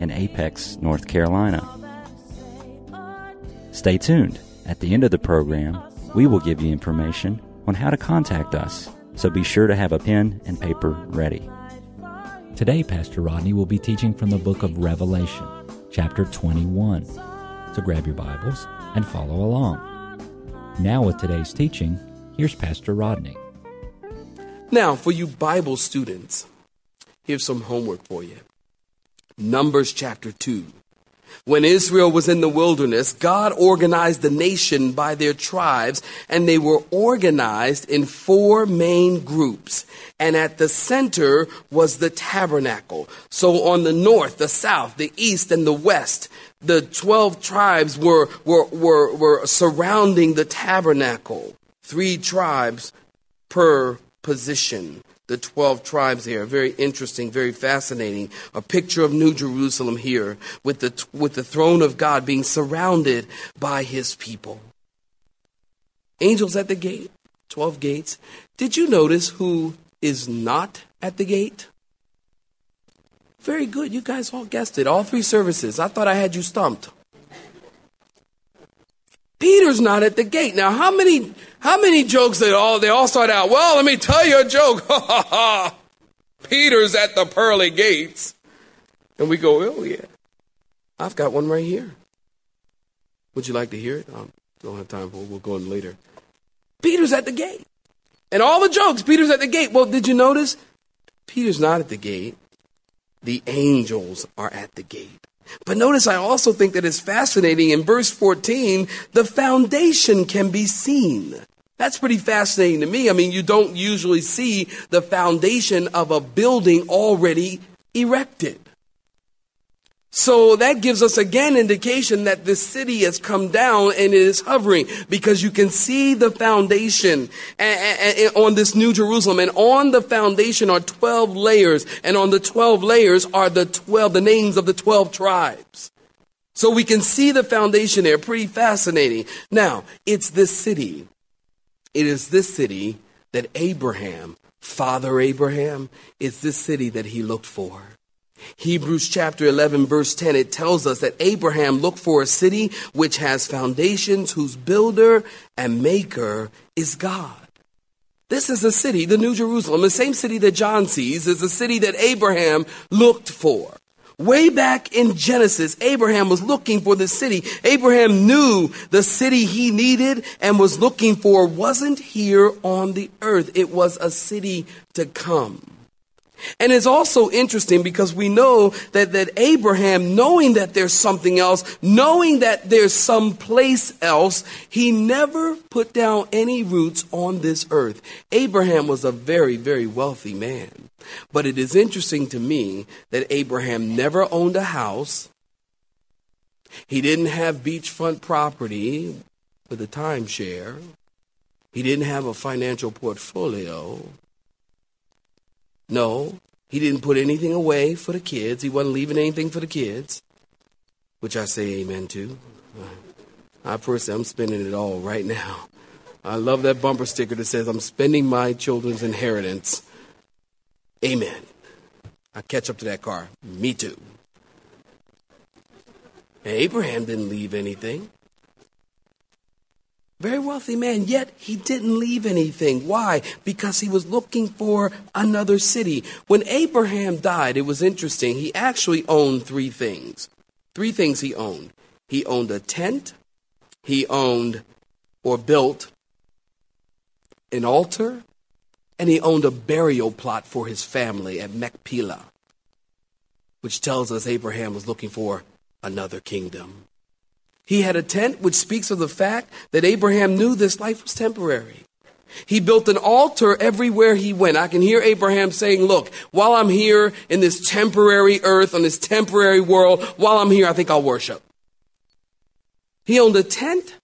in Apex, North Carolina. Stay tuned. At the end of the program, we will give you information on how to contact us, so be sure to have a pen and paper ready. Today, Pastor Rodney will be teaching from the book of Revelation, chapter 21. So grab your Bibles and follow along. Now, with today's teaching, here's Pastor Rodney. Now, for you Bible students, here's some homework for you. Numbers chapter 2. When Israel was in the wilderness, God organized the nation by their tribes, and they were organized in four main groups. And at the center was the tabernacle. So on the north, the south, the east, and the west, the 12 tribes were, were, were, were surrounding the tabernacle. Three tribes per position the 12 tribes here. Very interesting, very fascinating. A picture of New Jerusalem here with the, with the throne of God being surrounded by his people. Angels at the gate, 12 gates. Did you notice who is not at the gate? Very good. You guys all guessed it. All three services. I thought I had you stumped. Peter's not at the gate. Now, how many, how many jokes they all, they all start out, well, let me tell you a joke. Ha ha ha. Peter's at the pearly gates. And we go, oh yeah. I've got one right here. Would you like to hear it? I don't have time for it. We'll go in later. Peter's at the gate. And all the jokes, Peter's at the gate. Well, did you notice? Peter's not at the gate. The angels are at the gate. But notice I also think that it's fascinating in verse 14, the foundation can be seen. That's pretty fascinating to me. I mean, you don't usually see the foundation of a building already erected. So that gives us again indication that this city has come down and it is hovering because you can see the foundation on this New Jerusalem and on the foundation are 12 layers and on the 12 layers are the 12, the names of the 12 tribes. So we can see the foundation there. Pretty fascinating. Now, it's this city. It is this city that Abraham, Father Abraham, it's this city that he looked for. Hebrews chapter 11 verse 10, it tells us that Abraham looked for a city which has foundations, whose builder and maker is God. This is a city, the New Jerusalem, the same city that John sees, is a city that Abraham looked for. Way back in Genesis, Abraham was looking for the city. Abraham knew the city he needed and was looking for wasn't here on the earth. It was a city to come. And it's also interesting because we know that, that Abraham, knowing that there's something else, knowing that there's some place else, he never put down any roots on this earth. Abraham was a very, very wealthy man. But it is interesting to me that Abraham never owned a house. He didn't have beachfront property with a timeshare. He didn't have a financial portfolio. No, he didn't put anything away for the kids. He wasn't leaving anything for the kids, which I say amen to. I personally, I'm spending it all right now. I love that bumper sticker that says, I'm spending my children's inheritance. Amen. I catch up to that car. Me too. And Abraham didn't leave anything. Very wealthy man, yet he didn't leave anything. Why? Because he was looking for another city. When Abraham died, it was interesting. He actually owned three things. Three things he owned. He owned a tent, he owned or built an altar, and he owned a burial plot for his family at Machpelah, which tells us Abraham was looking for another kingdom. He had a tent, which speaks of the fact that Abraham knew this life was temporary. He built an altar everywhere he went. I can hear Abraham saying, Look, while I'm here in this temporary earth, on this temporary world, while I'm here, I think I'll worship. He owned a tent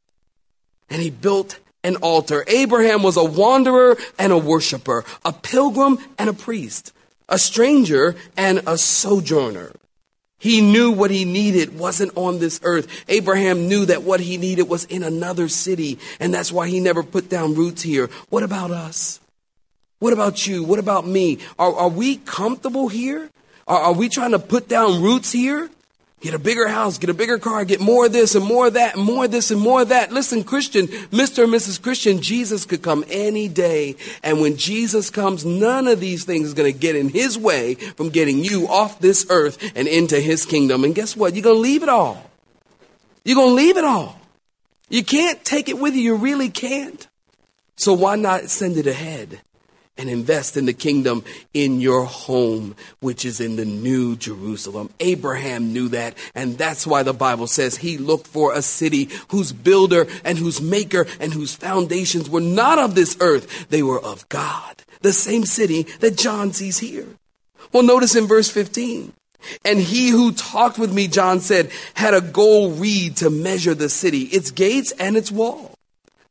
and he built an altar. Abraham was a wanderer and a worshiper, a pilgrim and a priest, a stranger and a sojourner. He knew what he needed wasn't on this earth. Abraham knew that what he needed was in another city, and that's why he never put down roots here. What about us? What about you? What about me? Are, are we comfortable here? Are, are we trying to put down roots here? Get a bigger house, get a bigger car, get more of this and more of that and more of this and more of that. Listen, Christian, Mr. and Mrs. Christian, Jesus could come any day. And when Jesus comes, none of these things is going to get in his way from getting you off this earth and into his kingdom. And guess what? You're going to leave it all. You're going to leave it all. You can't take it with you. You really can't. So why not send it ahead? And invest in the kingdom in your home, which is in the new Jerusalem. Abraham knew that, and that's why the Bible says he looked for a city whose builder and whose maker and whose foundations were not of this earth, they were of God. The same city that John sees here. Well, notice in verse 15. And he who talked with me, John said, had a gold reed to measure the city, its gates and its wall.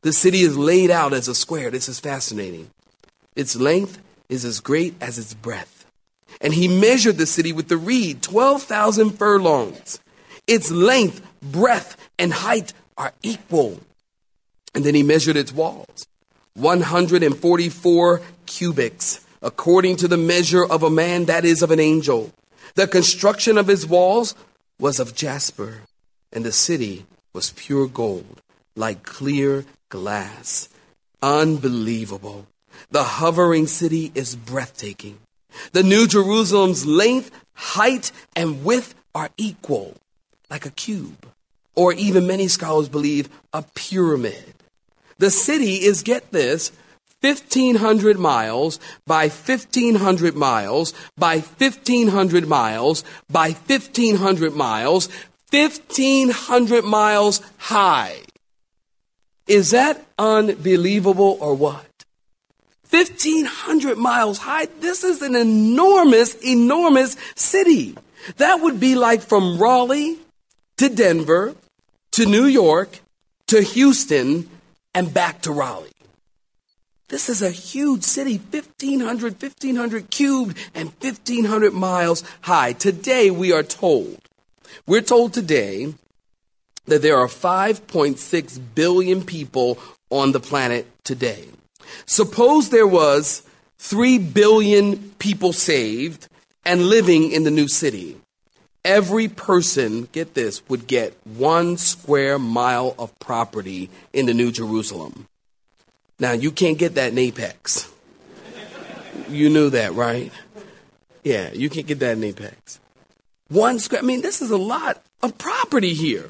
The city is laid out as a square. This is fascinating. Its length is as great as its breadth. And he measured the city with the reed, 12,000 furlongs. Its length, breadth, and height are equal. And then he measured its walls, 144 cubits, according to the measure of a man, that is, of an angel. The construction of his walls was of jasper, and the city was pure gold, like clear glass. Unbelievable. The hovering city is breathtaking. The New Jerusalem's length, height, and width are equal, like a cube, or even many scholars believe a pyramid. The city is, get this, 1500 miles by 1500 miles by 1500 miles by 1500 miles, 1500 miles high. Is that unbelievable or what? 1,500 miles high. This is an enormous, enormous city. That would be like from Raleigh to Denver to New York to Houston and back to Raleigh. This is a huge city, 1,500, 1,500 cubed and 1,500 miles high. Today we are told, we're told today that there are 5.6 billion people on the planet today. Suppose there was 3 billion people saved and living in the new city. Every person, get this, would get one square mile of property in the New Jerusalem. Now, you can't get that in Apex. You knew that, right? Yeah, you can't get that in Apex. One square, I mean, this is a lot of property here.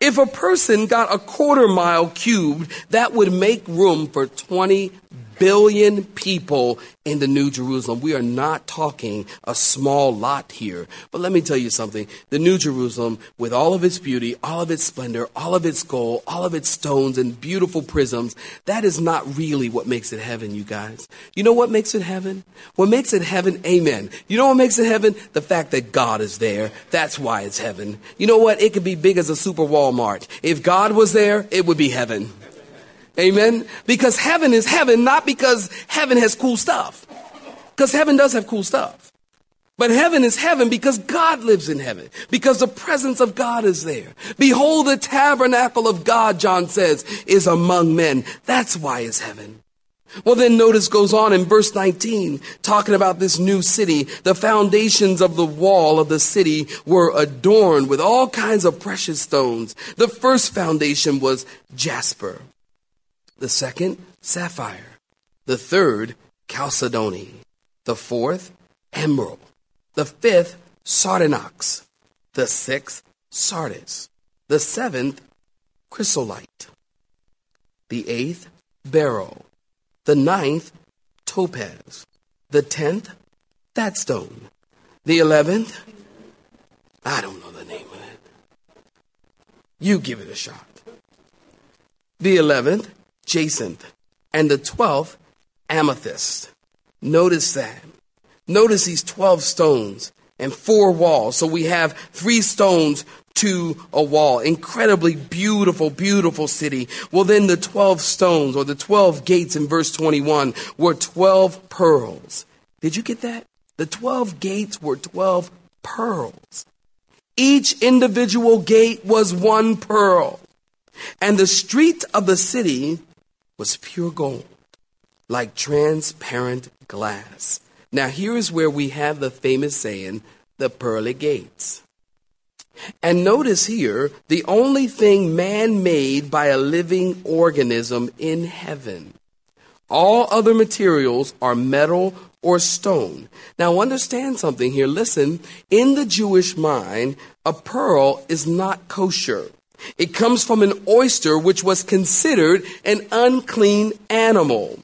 If a person got a quarter mile cubed, that would make room for 20 billion people in the New Jerusalem. We are not talking a small lot here. But let me tell you something. The New Jerusalem, with all of its beauty, all of its splendor, all of its gold, all of its stones and beautiful prisms, that is not really what makes it heaven, you guys. You know what makes it heaven? What makes it heaven? Amen. You know what makes it heaven? The fact that God is there. That's why it's heaven. You know what? It could be big as a super Walmart. If God was there, it would be heaven. Amen. Because heaven is heaven, not because heaven has cool stuff. Because heaven does have cool stuff. But heaven is heaven because God lives in heaven, because the presence of God is there. Behold, the tabernacle of God, John says, is among men. That's why it's heaven. Well, then notice goes on in verse 19, talking about this new city. The foundations of the wall of the city were adorned with all kinds of precious stones. The first foundation was jasper. The second, sapphire. The third, chalcedony. The fourth, emerald. The fifth, sardonyx. The sixth, sardis. The seventh, chrysolite. The eighth, beryl. The ninth, topaz. The tenth, that stone. The eleventh, I don't know the name of it. You give it a shot. The eleventh, jacinth. and the twelfth amethyst. Notice that. Notice these 12 stones and four walls. So we have three stones to a wall. Incredibly beautiful, beautiful city. Well, then the 12 stones or the 12 gates in verse 21 were 12 pearls. Did you get that? The 12 gates were 12 pearls. Each individual gate was one pearl. And the street of the city was pure gold, like transparent glass. Now, here is where we have the famous saying, the pearly gates. And notice here, the only thing man made by a living organism in heaven. All other materials are metal or stone. Now, understand something here. Listen, in the Jewish mind, a pearl is not kosher. It comes from an oyster, which was considered an unclean animal.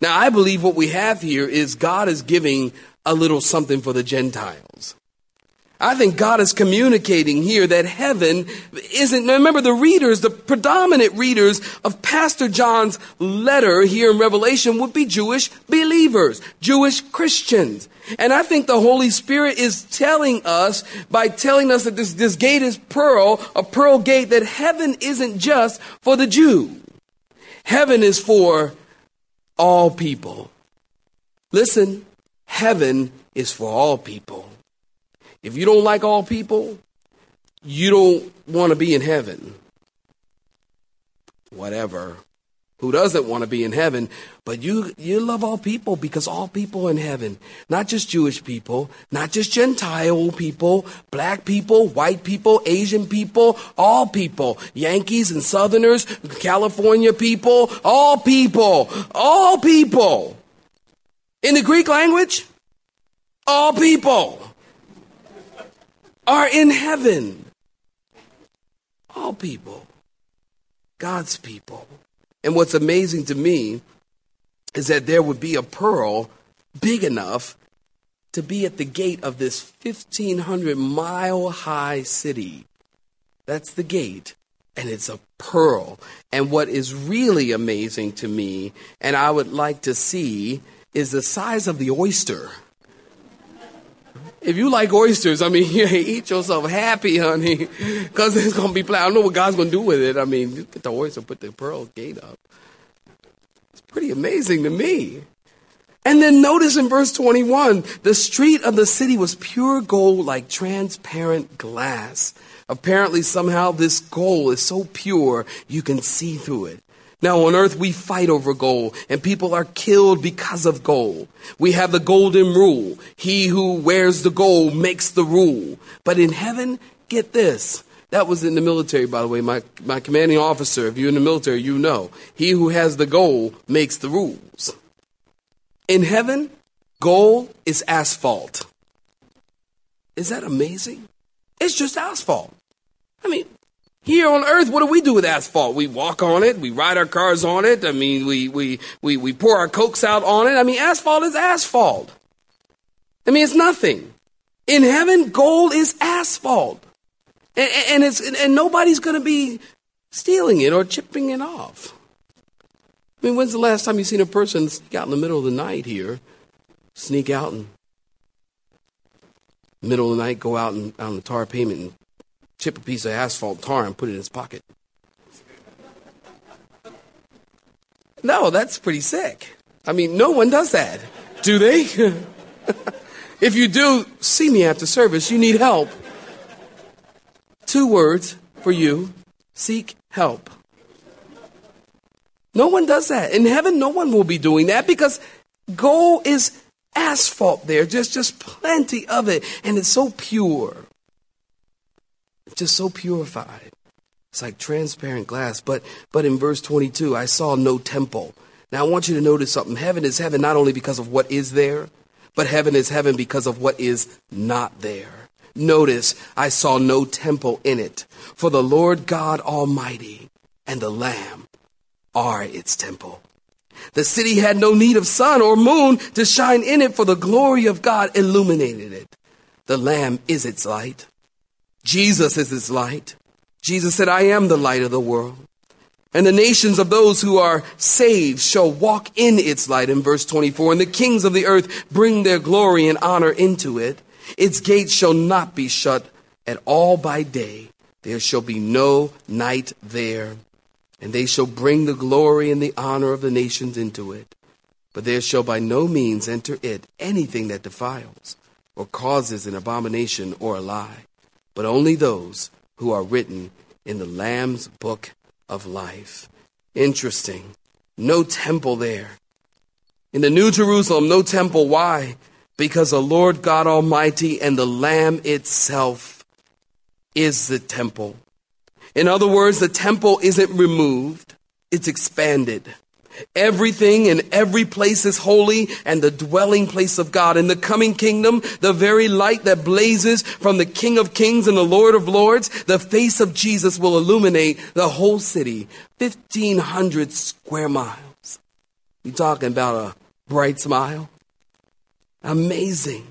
Now, I believe what we have here is God is giving a little something for the Gentiles. I think God is communicating here that heaven isn't, remember the readers, the predominant readers of Pastor John's letter here in Revelation would be Jewish believers, Jewish Christians. And I think the Holy Spirit is telling us by telling us that this, this gate is pearl, a pearl gate, that heaven isn't just for the Jew. Heaven is for all people. Listen, heaven is for all people. If you don't like all people, you don't want to be in heaven. Whatever. Who doesn't want to be in heaven? But you, you love all people because all people in heaven, not just Jewish people, not just Gentile people, black people, white people, Asian people, all people, Yankees and Southerners, California people, all people, all people. In the Greek language, all people are in heaven. All people. God's people. And what's amazing to me is that there would be a pearl big enough to be at the gate of this 1,500 mile high city. That's the gate. And it's a pearl. And what is really amazing to me, and I would like to see, is the size of the oyster. If you like oysters, I mean, you eat yourself happy, honey, because it's going to be planned. I don't know what God's going to do with it. I mean, you get the oyster, put the pearl gate up. It's pretty amazing to me. And then notice in verse 21, the street of the city was pure gold like transparent glass. Apparently, somehow, this gold is so pure you can see through it. Now on earth we fight over gold and people are killed because of gold. We have the golden rule. He who wears the gold makes the rule. But in heaven, get this. That was in the military, by the way. My, my commanding officer, if you're in the military, you know. He who has the gold makes the rules. In heaven, gold is asphalt. Is that amazing? It's just asphalt. I mean, here on earth, what do we do with asphalt? We walk on it, we ride our cars on it, I mean, we, we, we, we pour our cokes out on it. I mean, asphalt is asphalt. I mean, it's nothing. In heaven, gold is asphalt. And, and, it's, and nobody's going to be stealing it or chipping it off. I mean, when's the last time you've seen a person out in the middle of the night here, sneak out and middle of the night go out and on the tar pavement and chip a piece of asphalt tar and put it in his pocket. No, that's pretty sick. I mean, no one does that, do they? if you do, see me after service. You need help. Two words for you seek help. No one does that. In heaven, no one will be doing that because gold is asphalt there. There's just plenty of it, and it's so pure just so purified. It's like transparent glass. But but in verse 22, I saw no temple. Now I want you to notice something. Heaven is heaven not only because of what is there, but heaven is heaven because of what is not there. Notice, I saw no temple in it, for the Lord God Almighty and the Lamb are its temple. The city had no need of sun or moon to shine in it, for the glory of God illuminated it. The Lamb is its light. Jesus is his light. Jesus said, I am the light of the world. And the nations of those who are saved shall walk in its light in verse 24. And the kings of the earth bring their glory and honor into it. Its gates shall not be shut at all by day. There shall be no night there. And they shall bring the glory and the honor of the nations into it. But there shall by no means enter it anything that defiles or causes an abomination or a lie, but only those who are written in the Lamb's book of life. Interesting. No temple there. In the New Jerusalem, no temple. Why? Because the Lord God Almighty and the Lamb itself is the temple. In other words, the temple isn't removed, it's expanded. Everything in every place is holy and the dwelling place of God. In the coming kingdom, the very light that blazes from the King of Kings and the Lord of Lords, the face of Jesus will illuminate the whole city. 1500 square miles. You talking about a bright smile? Amazing.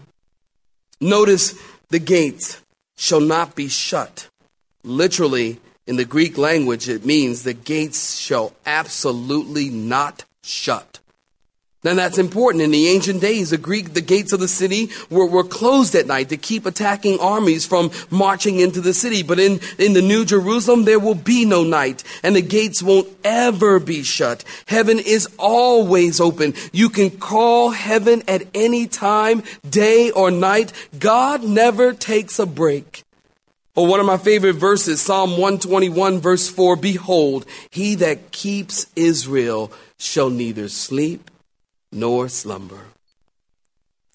Notice the gates shall not be shut. Literally, in the Greek language, it means the gates shall absolutely not shut. Now that's important. In the ancient days, the Greek, the gates of the city were, were closed at night to keep attacking armies from marching into the city. But in, in the New Jerusalem, there will be no night and the gates won't ever be shut. Heaven is always open. You can call heaven at any time, day or night. God never takes a break. Or one of my favorite verses, Psalm 121 verse 4, Behold, he that keeps Israel shall neither sleep nor slumber.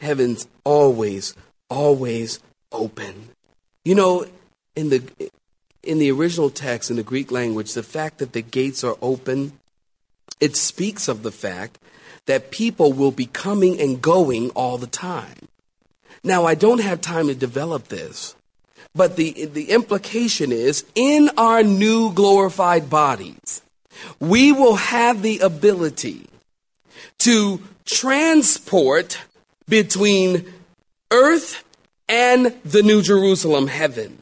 Heaven's always, always open. You know, in the, in the original text, in the Greek language, the fact that the gates are open, it speaks of the fact that people will be coming and going all the time. Now, I don't have time to develop this, but the, the implication is in our new glorified bodies, we will have the ability to transport between earth and the New Jerusalem, heaven.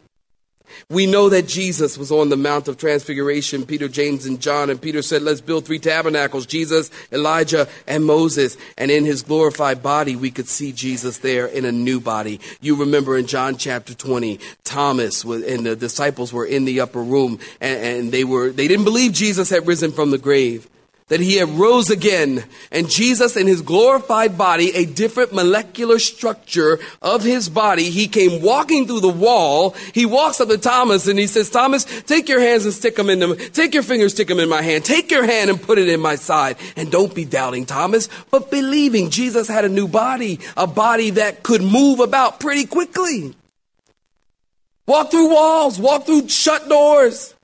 We know that Jesus was on the Mount of Transfiguration, Peter, James, and John, and Peter said, Let's build three tabernacles Jesus, Elijah, and Moses. And in his glorified body, we could see Jesus there in a new body. You remember in John chapter 20, Thomas and the disciples were in the upper room, and, they, were, they didn't believe Jesus had risen from the grave that he had rose again and Jesus in his glorified body, a different molecular structure of his body, he came walking through the wall. He walks up to Thomas and he says, Thomas, take your hands and stick them in them. Take your fingers, stick them in my hand. Take your hand and put it in my side. And don't be doubting, Thomas, but believing Jesus had a new body, a body that could move about pretty quickly. Walk through walls, walk through shut doors.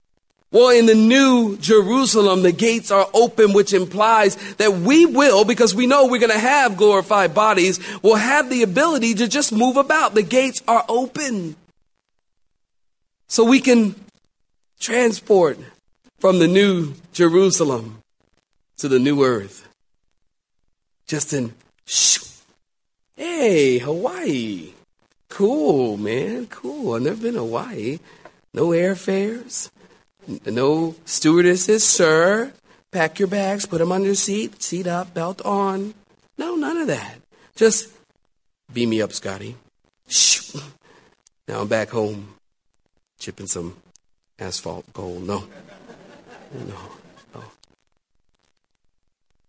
Well, in the new Jerusalem, the gates are open, which implies that we will, because we know we're going to have glorified bodies, will have the ability to just move about. The gates are open. So we can transport from the new Jerusalem to the new earth. Just in, shoo. hey, Hawaii. Cool, man. Cool. I've never been to Hawaii. No airfares no stewardesses, sir. Pack your bags, put them on your seat, seat up, belt on. No, none of that. Just beam me up, Scotty. Now I'm back home, chipping some asphalt gold. No, no, no.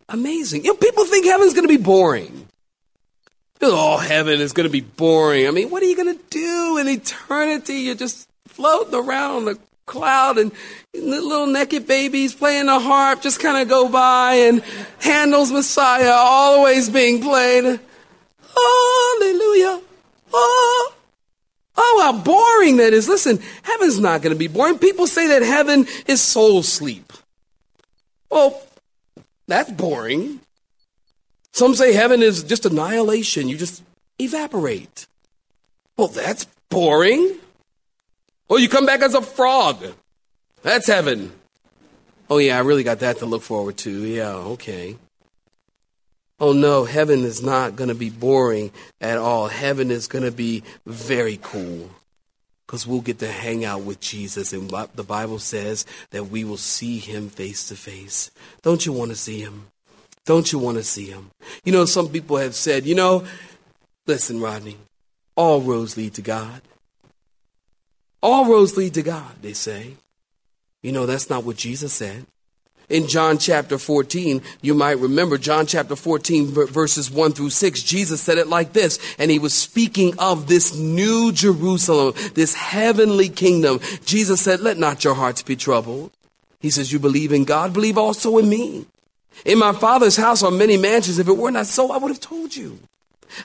Amazing. You know, people think heaven's going to be boring. Oh, heaven is going to be boring. I mean, what are you going to do in eternity? You're just floating around cloud and little naked babies playing the harp just kind of go by and Handel's Messiah always being played. Hallelujah. Oh, oh, how boring that is. Listen, heaven's not going to be boring. People say that heaven is soul sleep. Well, that's boring. Some say heaven is just annihilation. You just evaporate. Well, that's boring. Oh, you come back as a frog. That's heaven. Oh, yeah, I really got that to look forward to. Yeah, okay. Oh, no, heaven is not going to be boring at all. Heaven is going to be very cool. because we'll get to hang out with Jesus. And what the Bible says that we will see him face to face. Don't you want to see him? Don't you want to see him? You know, some people have said, you know, listen, Rodney, all roads lead to God. All roads lead to God, they say. You know, that's not what Jesus said in John chapter 14. You might remember John chapter 14, verses 1 through 6. Jesus said it like this, and he was speaking of this new Jerusalem, this heavenly kingdom. Jesus said, Let not your hearts be troubled. He says, You believe in God, believe also in me. In my Father's house are many mansions. If it were not so, I would have told you.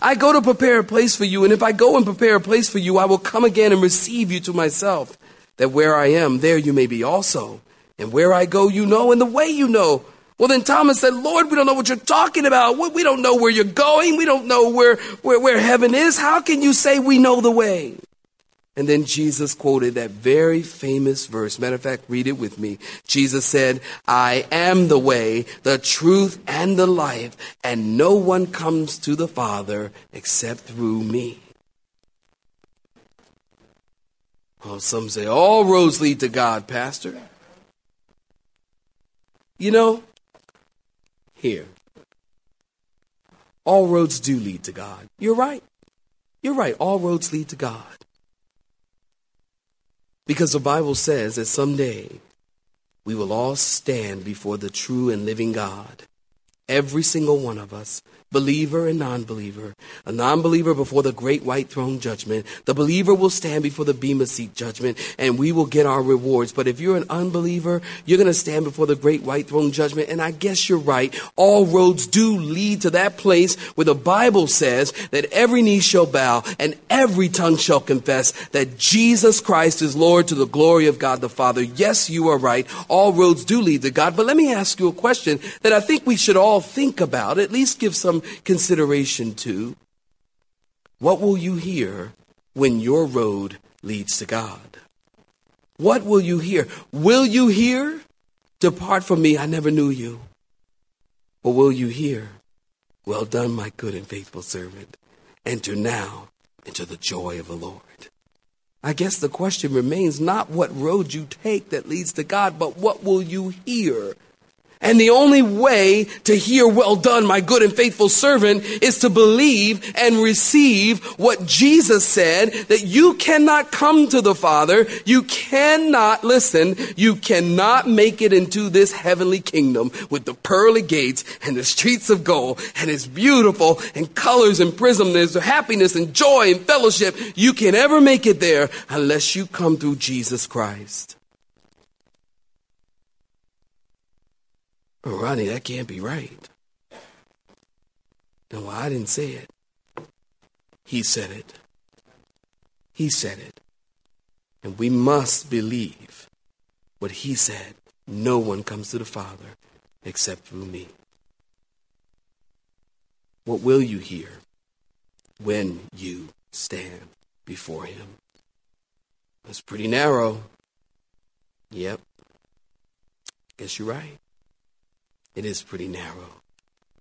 I go to prepare a place for you, and if I go and prepare a place for you, I will come again and receive you to myself, that where I am, there you may be also. And where I go, you know, and the way you know. Well, then Thomas said, Lord, we don't know what you're talking about. We don't know where you're going. We don't know where, where, where heaven is. How can you say we know the way? And then Jesus quoted that very famous verse. Matter of fact, read it with me. Jesus said, I am the way, the truth, and the life, and no one comes to the Father except through me. Well, some say all roads lead to God, Pastor. You know, here, all roads do lead to God. You're right. You're right. All roads lead to God. Because the Bible says that someday we will all stand before the true and living God. Every single one of us believer and non believer. A non believer before the great white throne judgment. The believer will stand before the Bema seat judgment and we will get our rewards. But if you're an unbeliever, you're going to stand before the great white throne judgment. And I guess you're right. All roads do lead to that place where the Bible says that every knee shall bow and every tongue shall confess that Jesus Christ is Lord to the glory of God the Father. Yes, you are right. All roads do lead to God. But let me ask you a question that I think we should all think about, at least give some some consideration to what will you hear when your road leads to God? What will you hear? Will you hear, Depart from me, I never knew you? Or will you hear, Well done, my good and faithful servant? Enter now into the joy of the Lord. I guess the question remains not what road you take that leads to God, but what will you hear and the only way to hear, well done, my good and faithful servant, is to believe and receive what Jesus said that you cannot come to the Father. You cannot, listen, you cannot make it into this heavenly kingdom with the pearly gates and the streets of gold and it's beautiful and colors and prism. There's happiness and joy and fellowship. You can ever make it there unless you come through Jesus Christ. Well, Ronnie, that can't be right. No, well, I didn't say it. He said it. He said it. And we must believe what he said. No one comes to the Father except through me. What will you hear when you stand before him? That's pretty narrow. Yep. Guess you're right it is pretty narrow.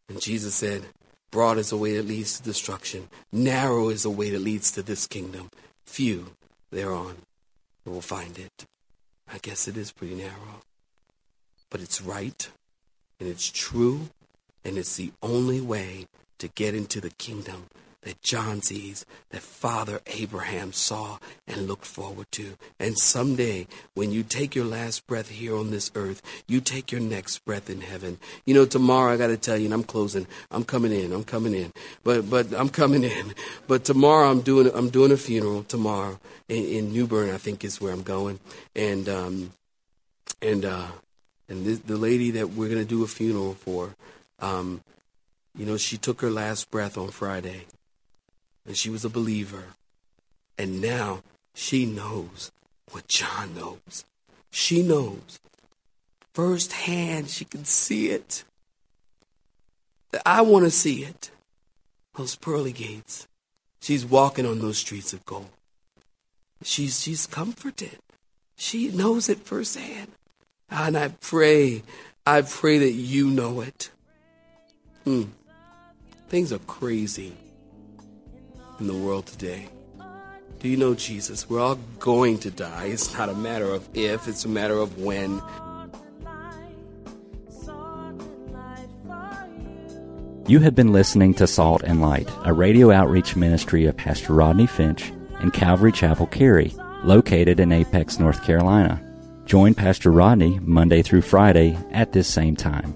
And Jesus said, Broad is the way that leads to destruction, narrow is the way that leads to this kingdom. Few thereon will find it. I guess it is pretty narrow. But it's right, and it's true, and it's the only way to get into the kingdom that John sees, that Father Abraham saw and looked forward to. And someday, when you take your last breath here on this earth, you take your next breath in heaven. You know, tomorrow I got to tell you, and I'm closing. I'm coming in. I'm coming in. But but I'm coming in. But tomorrow I'm doing I'm doing a funeral tomorrow in, in New Bern. I think is where I'm going. And um and uh and this, the lady that we're gonna do a funeral for, um, you know, she took her last breath on Friday and she was a believer. And now she knows what John knows. She knows firsthand, she can see it. I want to see it. Those pearly gates. She's walking on those streets of gold. She's, she's comforted. She knows it firsthand. And I pray, I pray that you know it. Hmm. Things are crazy in the world today. Do you know Jesus? We're all going to die. It's not a matter of if, it's a matter of when. You have been listening to Salt and Light, a radio outreach ministry of Pastor Rodney Finch in Calvary Chapel, Cary, located in Apex, North Carolina. Join Pastor Rodney Monday through Friday at this same time.